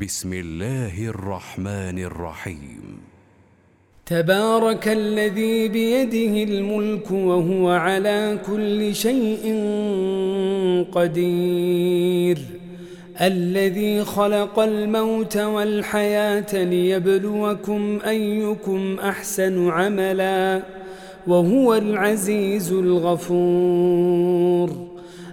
بسم الله الرحمن الرحيم. تبارك الذي بيده الملك وهو على كل شيء قدير. الذي خلق الموت والحياة ليبلوكم أيكم أحسن عملا وهو العزيز الغفور.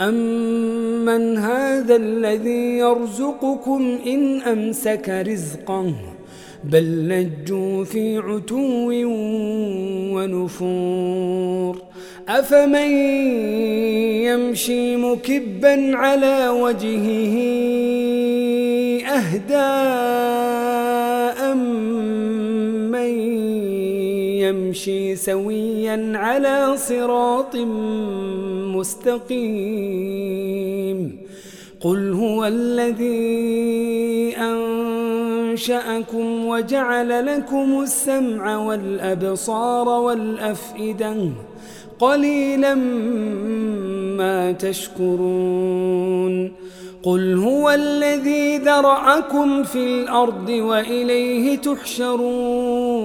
أمن هذا الذي يرزقكم إن أمسك رزقه بل لجوا في عتو ونفور أفمن يمشي مكبا على وجهه أهدى يمشي سويا على صراط مستقيم. قل هو الذي أنشأكم وجعل لكم السمع والأبصار والأفئدة. قليلا ما تشكرون. قل هو الذي ذرأكم في الأرض وإليه تحشرون.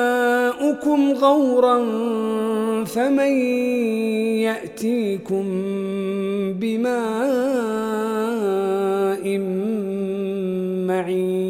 ماؤكم غورا فمن يأتيكم بماء معين